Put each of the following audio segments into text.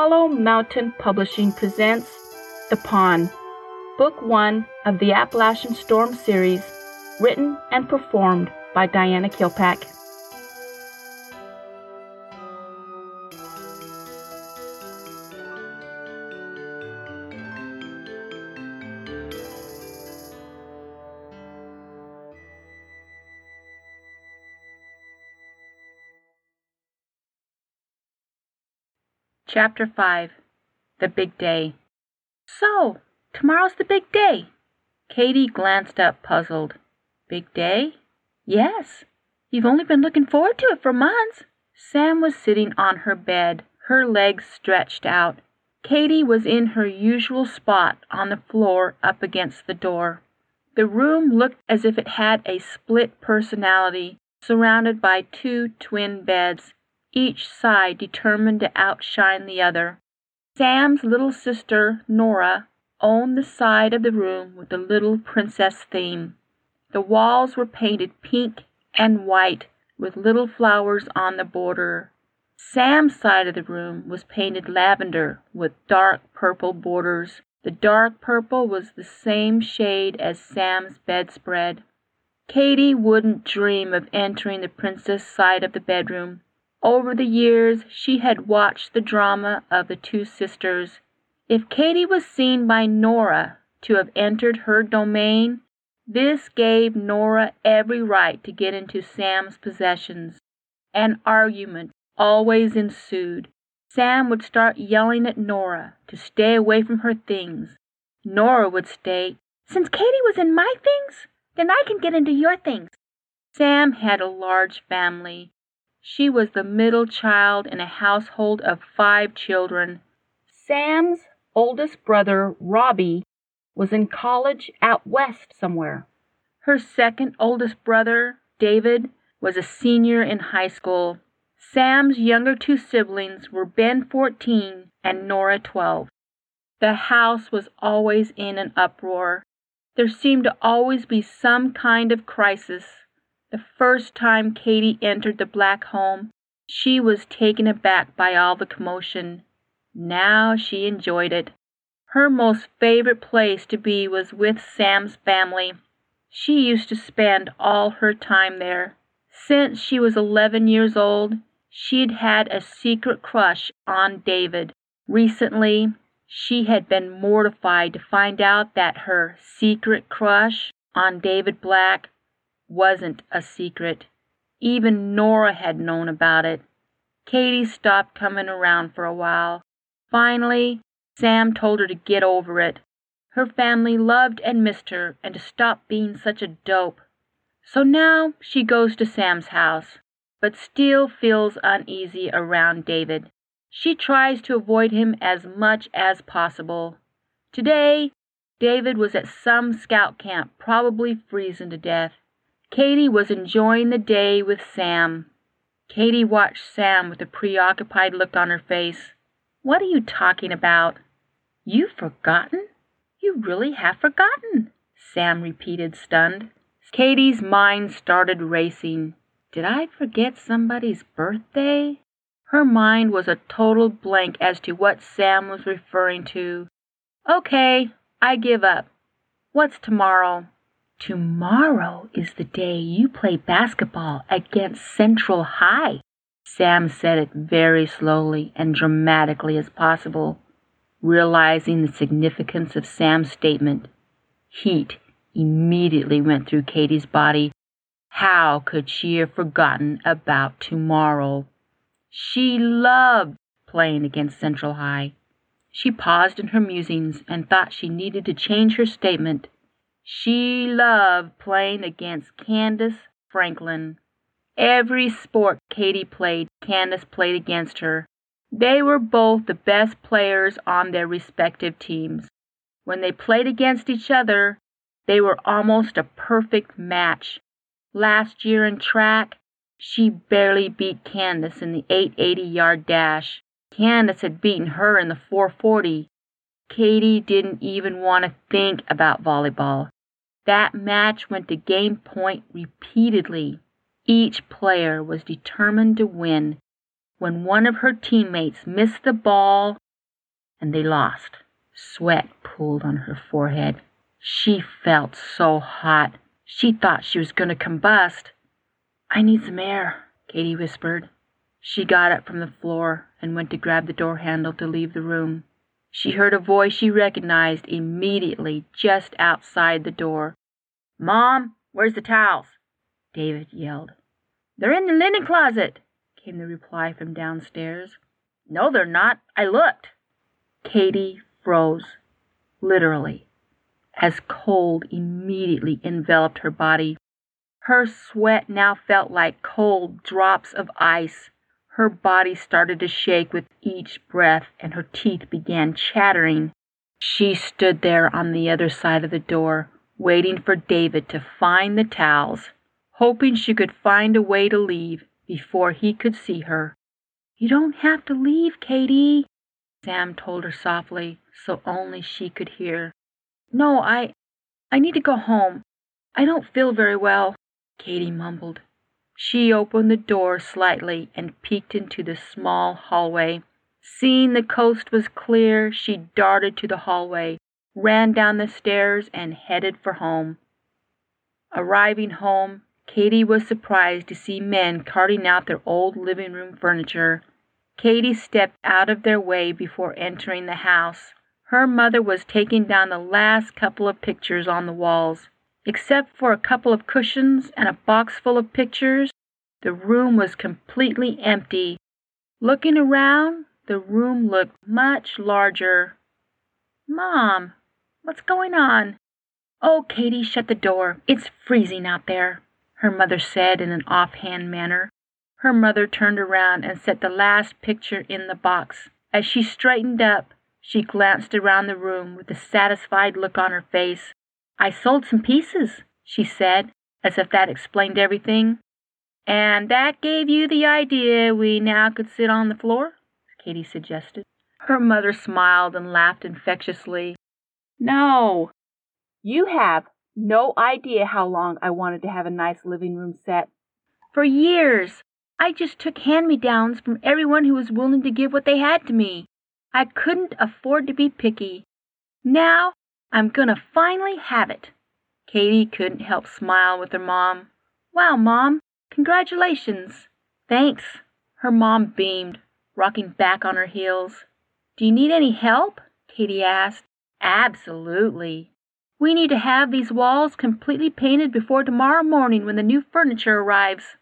Hollow Mountain Publishing presents The Pawn, Book One of the Appalachian Storm series, written and performed by Diana Kilpack. Chapter 5 The Big Day. So, tomorrow's the big day. Katy glanced up, puzzled. Big day? Yes. You've only been looking forward to it for months. Sam was sitting on her bed, her legs stretched out. Katy was in her usual spot on the floor up against the door. The room looked as if it had a split personality, surrounded by two twin beds each side determined to outshine the other. Sam's little sister, Nora, owned the side of the room with the little princess theme. The walls were painted pink and white with little flowers on the border. Sam's side of the room was painted lavender with dark purple borders. The dark purple was the same shade as Sam's bedspread. Katy wouldn't dream of entering the princess side of the bedroom. Over the years she had watched the drama of the two sisters. If Katy was seen by Nora to have entered her domain, this gave Nora every right to get into Sam's possessions. An argument always ensued. Sam would start yelling at Nora to stay away from her things. Nora would state, Since Katy was in my things, then I can get into your things. Sam had a large family. She was the middle child in a household of five children. Sam's oldest brother, Robbie, was in college out west somewhere. Her second oldest brother, David, was a senior in high school. Sam's younger two siblings were Ben 14 and Nora 12. The house was always in an uproar. There seemed to always be some kind of crisis. The first time Katy entered the black home, she was taken aback by all the commotion. Now she enjoyed it. Her most favorite place to be was with Sam's family. She used to spend all her time there. Since she was 11 years old, she'd had a secret crush on David. Recently, she had been mortified to find out that her secret crush on David Black wasn't a secret. Even Nora had known about it. Katy stopped coming around for a while. Finally, Sam told her to get over it. Her family loved and missed her and to stop being such a dope. So now she goes to Sam's house, but still feels uneasy around David. She tries to avoid him as much as possible. Today, David was at some scout camp, probably freezing to death. Katy was enjoying the day with Sam. Katy watched Sam with a preoccupied look on her face. What are you talking about? You've forgotten? You really have forgotten, Sam repeated, stunned. Katy's mind started racing. Did I forget somebody's birthday? Her mind was a total blank as to what Sam was referring to. Okay, I give up. What's tomorrow? Tomorrow is the day you play basketball against Central High. Sam said it very slowly and dramatically as possible. Realizing the significance of Sam's statement, heat immediately went through Katy's body. How could she have forgotten about tomorrow? She loved playing against Central High. She paused in her musings and thought she needed to change her statement she loved playing against Candace Franklin. Every sport Katy played, Candace played against her. They were both the best players on their respective teams. When they played against each other, they were almost a perfect match. Last year in track, she barely beat Candace in the 880 yard dash. Candace had beaten her in the 440. Katy didn't even want to think about volleyball. That match went to game point repeatedly. Each player was determined to win. When one of her teammates missed the ball and they lost. Sweat pooled on her forehead. She felt so hot. She thought she was going to combust. I need some air, Katy whispered. She got up from the floor and went to grab the door handle to leave the room. She heard a voice she recognized immediately just outside the door. Mom, where's the towels? David yelled. They're in the linen closet, came the reply from downstairs. No, they're not. I looked. Katy froze, literally, as cold immediately enveloped her body. Her sweat now felt like cold drops of ice. Her body started to shake with each breath, and her teeth began chattering. She stood there on the other side of the door, waiting for David to find the towels, hoping she could find a way to leave before he could see her. You don't have to leave, Katy, Sam told her softly, so only she could hear. No, I I need to go home. I don't feel very well, Katy mumbled. She opened the door slightly and peeked into the small hallway. Seeing the coast was clear, she darted to the hallway, ran down the stairs, and headed for home. Arriving home, Katy was surprised to see men carting out their old living room furniture. Katy stepped out of their way before entering the house. Her mother was taking down the last couple of pictures on the walls. Except for a couple of cushions and a box full of pictures, the room was completely empty. Looking around, the room looked much larger. Mom, what's going on? Oh, Katy, shut the door. It's freezing out there, her mother said in an offhand manner. Her mother turned around and set the last picture in the box. As she straightened up, she glanced around the room with a satisfied look on her face. I sold some pieces, she said, as if that explained everything. And that gave you the idea we now could sit on the floor? Katy suggested. Her mother smiled and laughed infectiously. No, you have no idea how long I wanted to have a nice living room set. For years, I just took hand me downs from everyone who was willing to give what they had to me. I couldn't afford to be picky. Now I'm going to finally have it. Katy couldn't help smile with her mom. Wow, Mom, congratulations. Thanks. Her mom beamed, rocking back on her heels. Do you need any help? Katy asked. Absolutely. We need to have these walls completely painted before tomorrow morning when the new furniture arrives.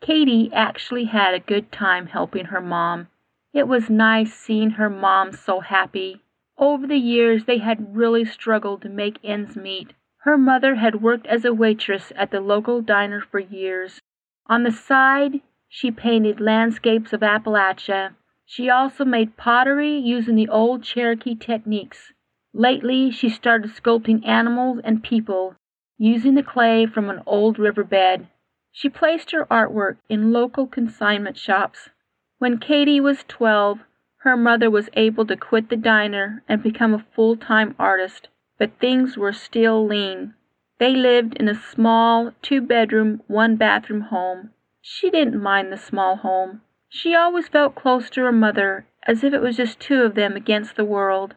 Katy actually had a good time helping her mom. It was nice seeing her mom so happy. Over the years, they had really struggled to make ends meet. Her mother had worked as a waitress at the local diner for years. On the side, she painted landscapes of Appalachia. She also made pottery using the old Cherokee techniques. Lately, she started sculpting animals and people using the clay from an old riverbed. She placed her artwork in local consignment shops. When Katy was 12, her mother was able to quit the diner and become a full time artist, but things were still lean. They lived in a small, two bedroom, one bathroom home. She didn't mind the small home. She always felt close to her mother, as if it was just two of them against the world.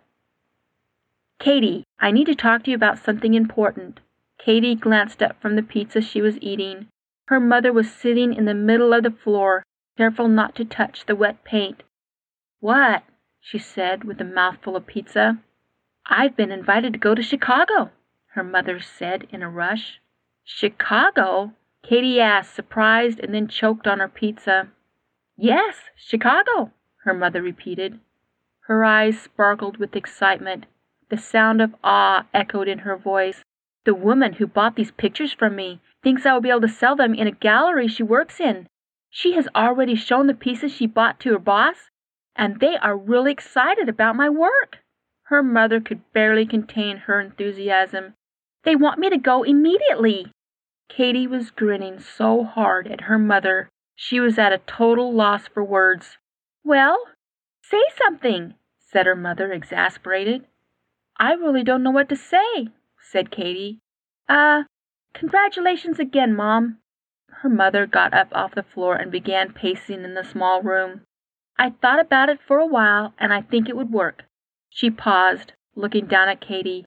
Katy, I need to talk to you about something important. Katy glanced up from the pizza she was eating. Her mother was sitting in the middle of the floor, careful not to touch the wet paint. What? she said with a mouthful of pizza. I've been invited to go to Chicago, her mother said in a rush. Chicago? Katy asked, surprised, and then choked on her pizza. Yes, Chicago, her mother repeated. Her eyes sparkled with excitement. The sound of awe echoed in her voice. The woman who bought these pictures from me thinks I will be able to sell them in a gallery she works in. She has already shown the pieces she bought to her boss, and they are really excited about my work. Her mother could barely contain her enthusiasm. They want me to go immediately. Katy was grinning so hard at her mother she was at a total loss for words. Well, say something, said her mother, exasperated. I really don't know what to say, said Katy. Uh, congratulations again, Mom. Her mother got up off the floor and began pacing in the small room. I thought about it for a while, and I think it would work. She paused, looking down at Katy.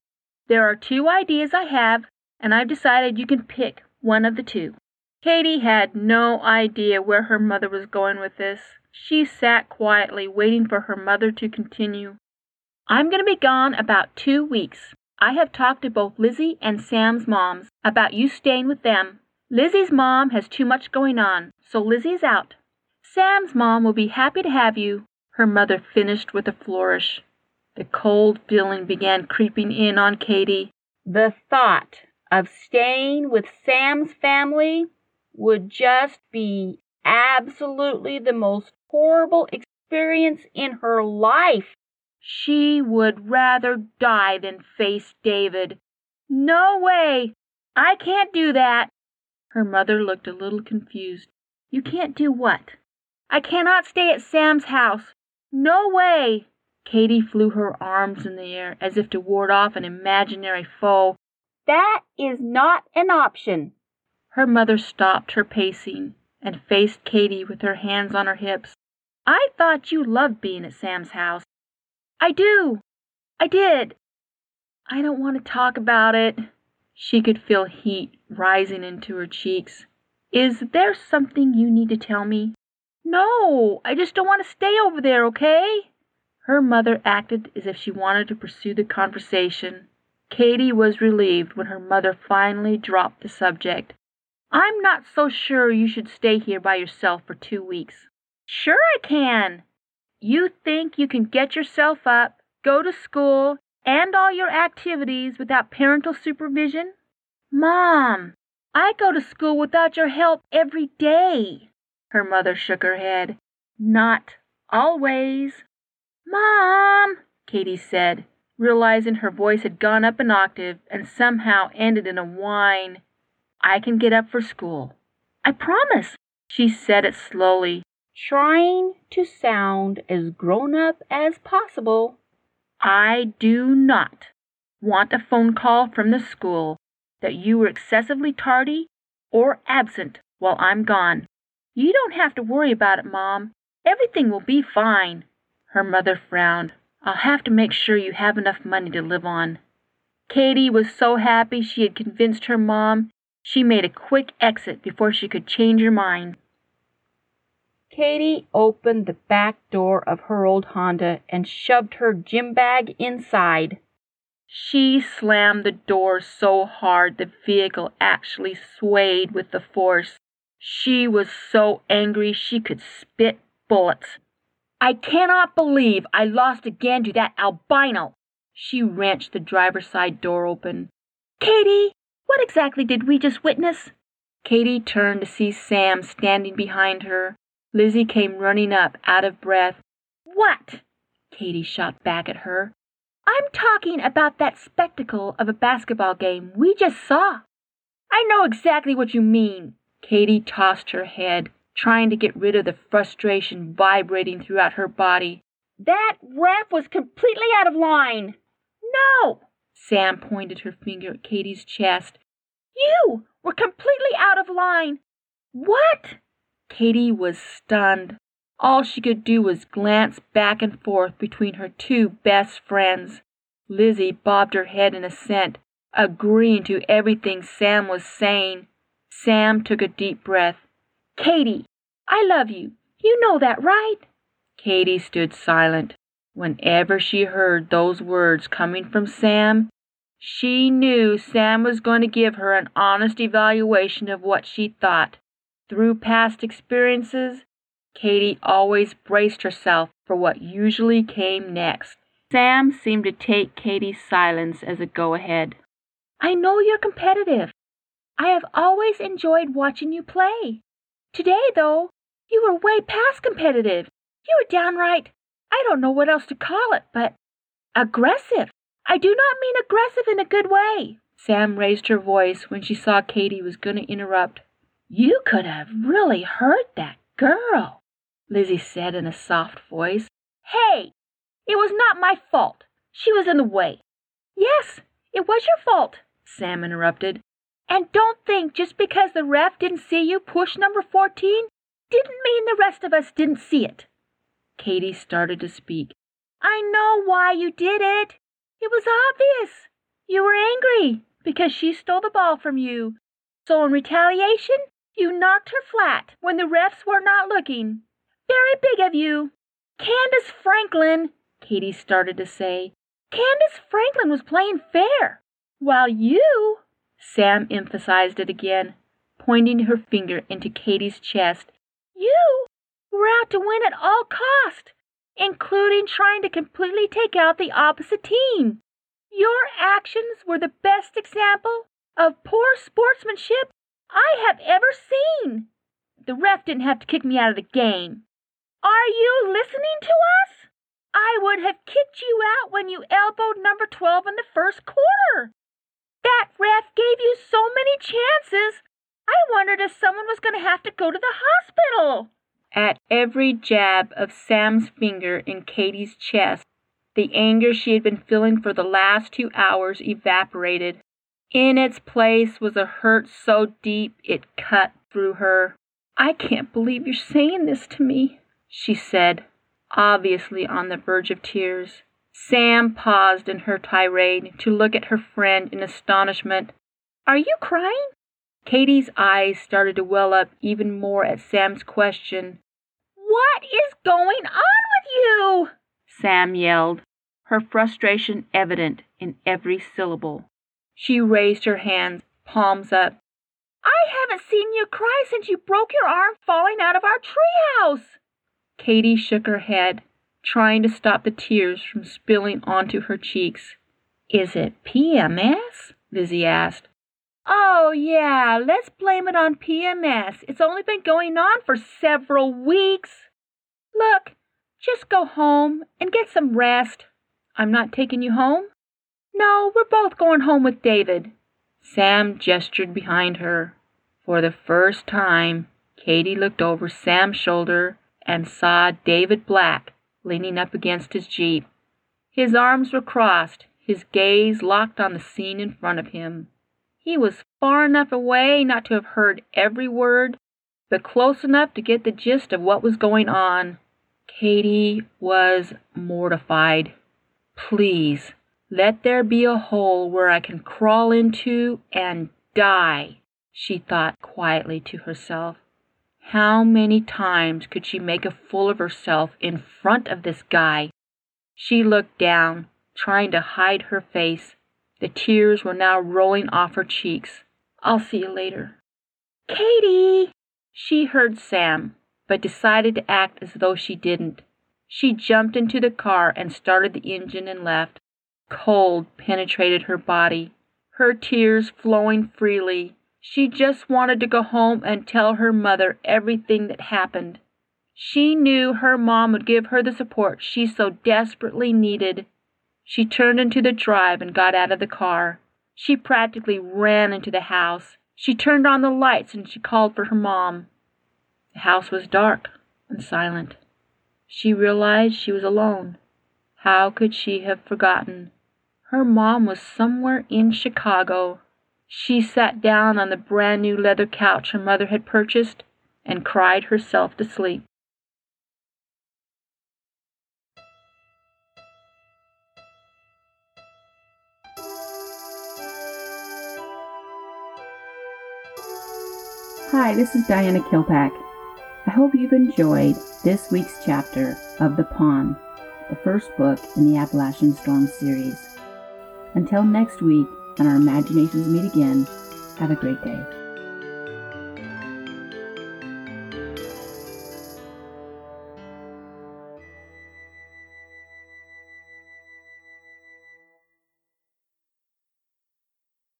There are two ideas I have, and I've decided you can pick one of the two. Katy had no idea where her mother was going with this. She sat quietly, waiting for her mother to continue. I'm going to be gone about two weeks. I have talked to both Lizzie and Sam's moms about you staying with them. Lizzie's mom has too much going on, so Lizzie's out. Sam's mom will be happy to have you, her mother finished with a flourish. The cold feeling began creeping in on Katy. The thought of staying with Sam's family would just be absolutely the most horrible experience in her life. She would rather die than face David. No way! I can't do that. Her mother looked a little confused. You can't do what? I cannot stay at Sam's house. No way! Katy flew her arms in the air as if to ward off an imaginary foe. That is not an option. Her mother stopped her pacing and faced Katy with her hands on her hips. I thought you loved being at Sam's house. I do. I did. I don't want to talk about it. She could feel heat rising into her cheeks. Is there something you need to tell me? No, I just don't want to stay over there, okay? Her mother acted as if she wanted to pursue the conversation. Katy was relieved when her mother finally dropped the subject. I'm not so sure you should stay here by yourself for two weeks. Sure, I can. You think you can get yourself up, go to school, and all your activities without parental supervision? Mom, I go to school without your help every day. Her mother shook her head. Not always. Mom, Katy said, realizing her voice had gone up an octave and somehow ended in a whine. I can get up for school. I promise. She said it slowly, trying to sound as grown up as possible. I do not want a phone call from the school that you were excessively tardy or absent while I'm gone. You don't have to worry about it, Mom. Everything will be fine. Her mother frowned. I'll have to make sure you have enough money to live on. Katy was so happy she had convinced her mom she made a quick exit before she could change her mind. Katy opened the back door of her old Honda and shoved her gym bag inside. She slammed the door so hard the vehicle actually swayed with the force. She was so angry she could spit bullets. I cannot believe I lost again to that albino. She wrenched the driver's side door open. Katy, what exactly did we just witness? Katy turned to see Sam standing behind her. Lizzie came running up, out of breath. What? Katy shot back at her. I'm talking about that spectacle of a basketball game we just saw. I know exactly what you mean. Katy tossed her head trying to get rid of the frustration vibrating throughout her body. That ref was completely out of line. No! Sam pointed her finger at Katy's chest. You were completely out of line. What? Katy was stunned. All she could do was glance back and forth between her two best friends. Lizzie bobbed her head in assent, agreeing to everything Sam was saying. Sam took a deep breath. Katy, I love you. You know that, right? Katy stood silent. Whenever she heard those words coming from Sam, she knew Sam was going to give her an honest evaluation of what she thought. Through past experiences, Katy always braced herself for what usually came next. Sam seemed to take Katy's silence as a go ahead. I know you're competitive. I have always enjoyed watching you play. Today, though, you were way past competitive. You were downright, I don't know what else to call it, but aggressive. I do not mean aggressive in a good way. Sam raised her voice when she saw Katy was going to interrupt. You could have really hurt that girl, Lizzie said in a soft voice. Hey, it was not my fault. She was in the way. Yes, it was your fault, Sam interrupted. And don't think just because the ref didn't see you push number 14 didn't mean the rest of us didn't see it. Katy started to speak. I know why you did it. It was obvious. You were angry because she stole the ball from you. So in retaliation, you knocked her flat when the refs were not looking. Very big of you. Candace Franklin, Katy started to say. Candace Franklin was playing fair, while you, Sam emphasized it again, pointing her finger into Katy's chest, you were out to win at all cost, including trying to completely take out the opposite team. Your actions were the best example of poor sportsmanship I have ever seen. The ref didn't have to kick me out of the game. Are you listening to us? I would have kicked you out when you elbowed number 12 in the first quarter. That ref gave you so many chances. I wondered if someone was going to have to go to the hospital. At every jab of Sam's finger in Katy's chest, the anger she had been feeling for the last two hours evaporated. In its place was a hurt so deep it cut through her. I can't believe you're saying this to me, she said, obviously on the verge of tears. Sam paused in her tirade to look at her friend in astonishment. Are you crying? Katy's eyes started to well up even more at Sam's question. What is going on with you? Sam yelled, her frustration evident in every syllable. She raised her hands, palms up. I haven't seen you cry since you broke your arm falling out of our treehouse. Katy shook her head, trying to stop the tears from spilling onto her cheeks. Is it PMS? Lizzie asked. Oh, yeah, let's blame it on PMS. It's only been going on for several weeks. Look, just go home and get some rest. I'm not taking you home? No, we're both going home with David. Sam gestured behind her. For the first time, Katy looked over Sam's shoulder and saw David Black leaning up against his jeep. His arms were crossed, his gaze locked on the scene in front of him. He was far enough away not to have heard every word, but close enough to get the gist of what was going on. Katy was mortified. Please, let there be a hole where I can crawl into and die, she thought quietly to herself. How many times could she make a fool of herself in front of this guy? She looked down, trying to hide her face. The tears were now rolling off her cheeks. I'll see you later. Katy! She heard Sam, but decided to act as though she didn't. She jumped into the car and started the engine and left. Cold penetrated her body, her tears flowing freely. She just wanted to go home and tell her mother everything that happened. She knew her mom would give her the support she so desperately needed. She turned into the drive and got out of the car. She practically ran into the house. She turned on the lights and she called for her mom. The house was dark and silent. She realized she was alone. How could she have forgotten? Her mom was somewhere in Chicago. She sat down on the brand new leather couch her mother had purchased and cried herself to sleep. Hi, this is Diana Kilpack. I hope you've enjoyed this week's chapter of The Pawn, the first book in the Appalachian Storm series. Until next week, and our imaginations meet again, have a great day.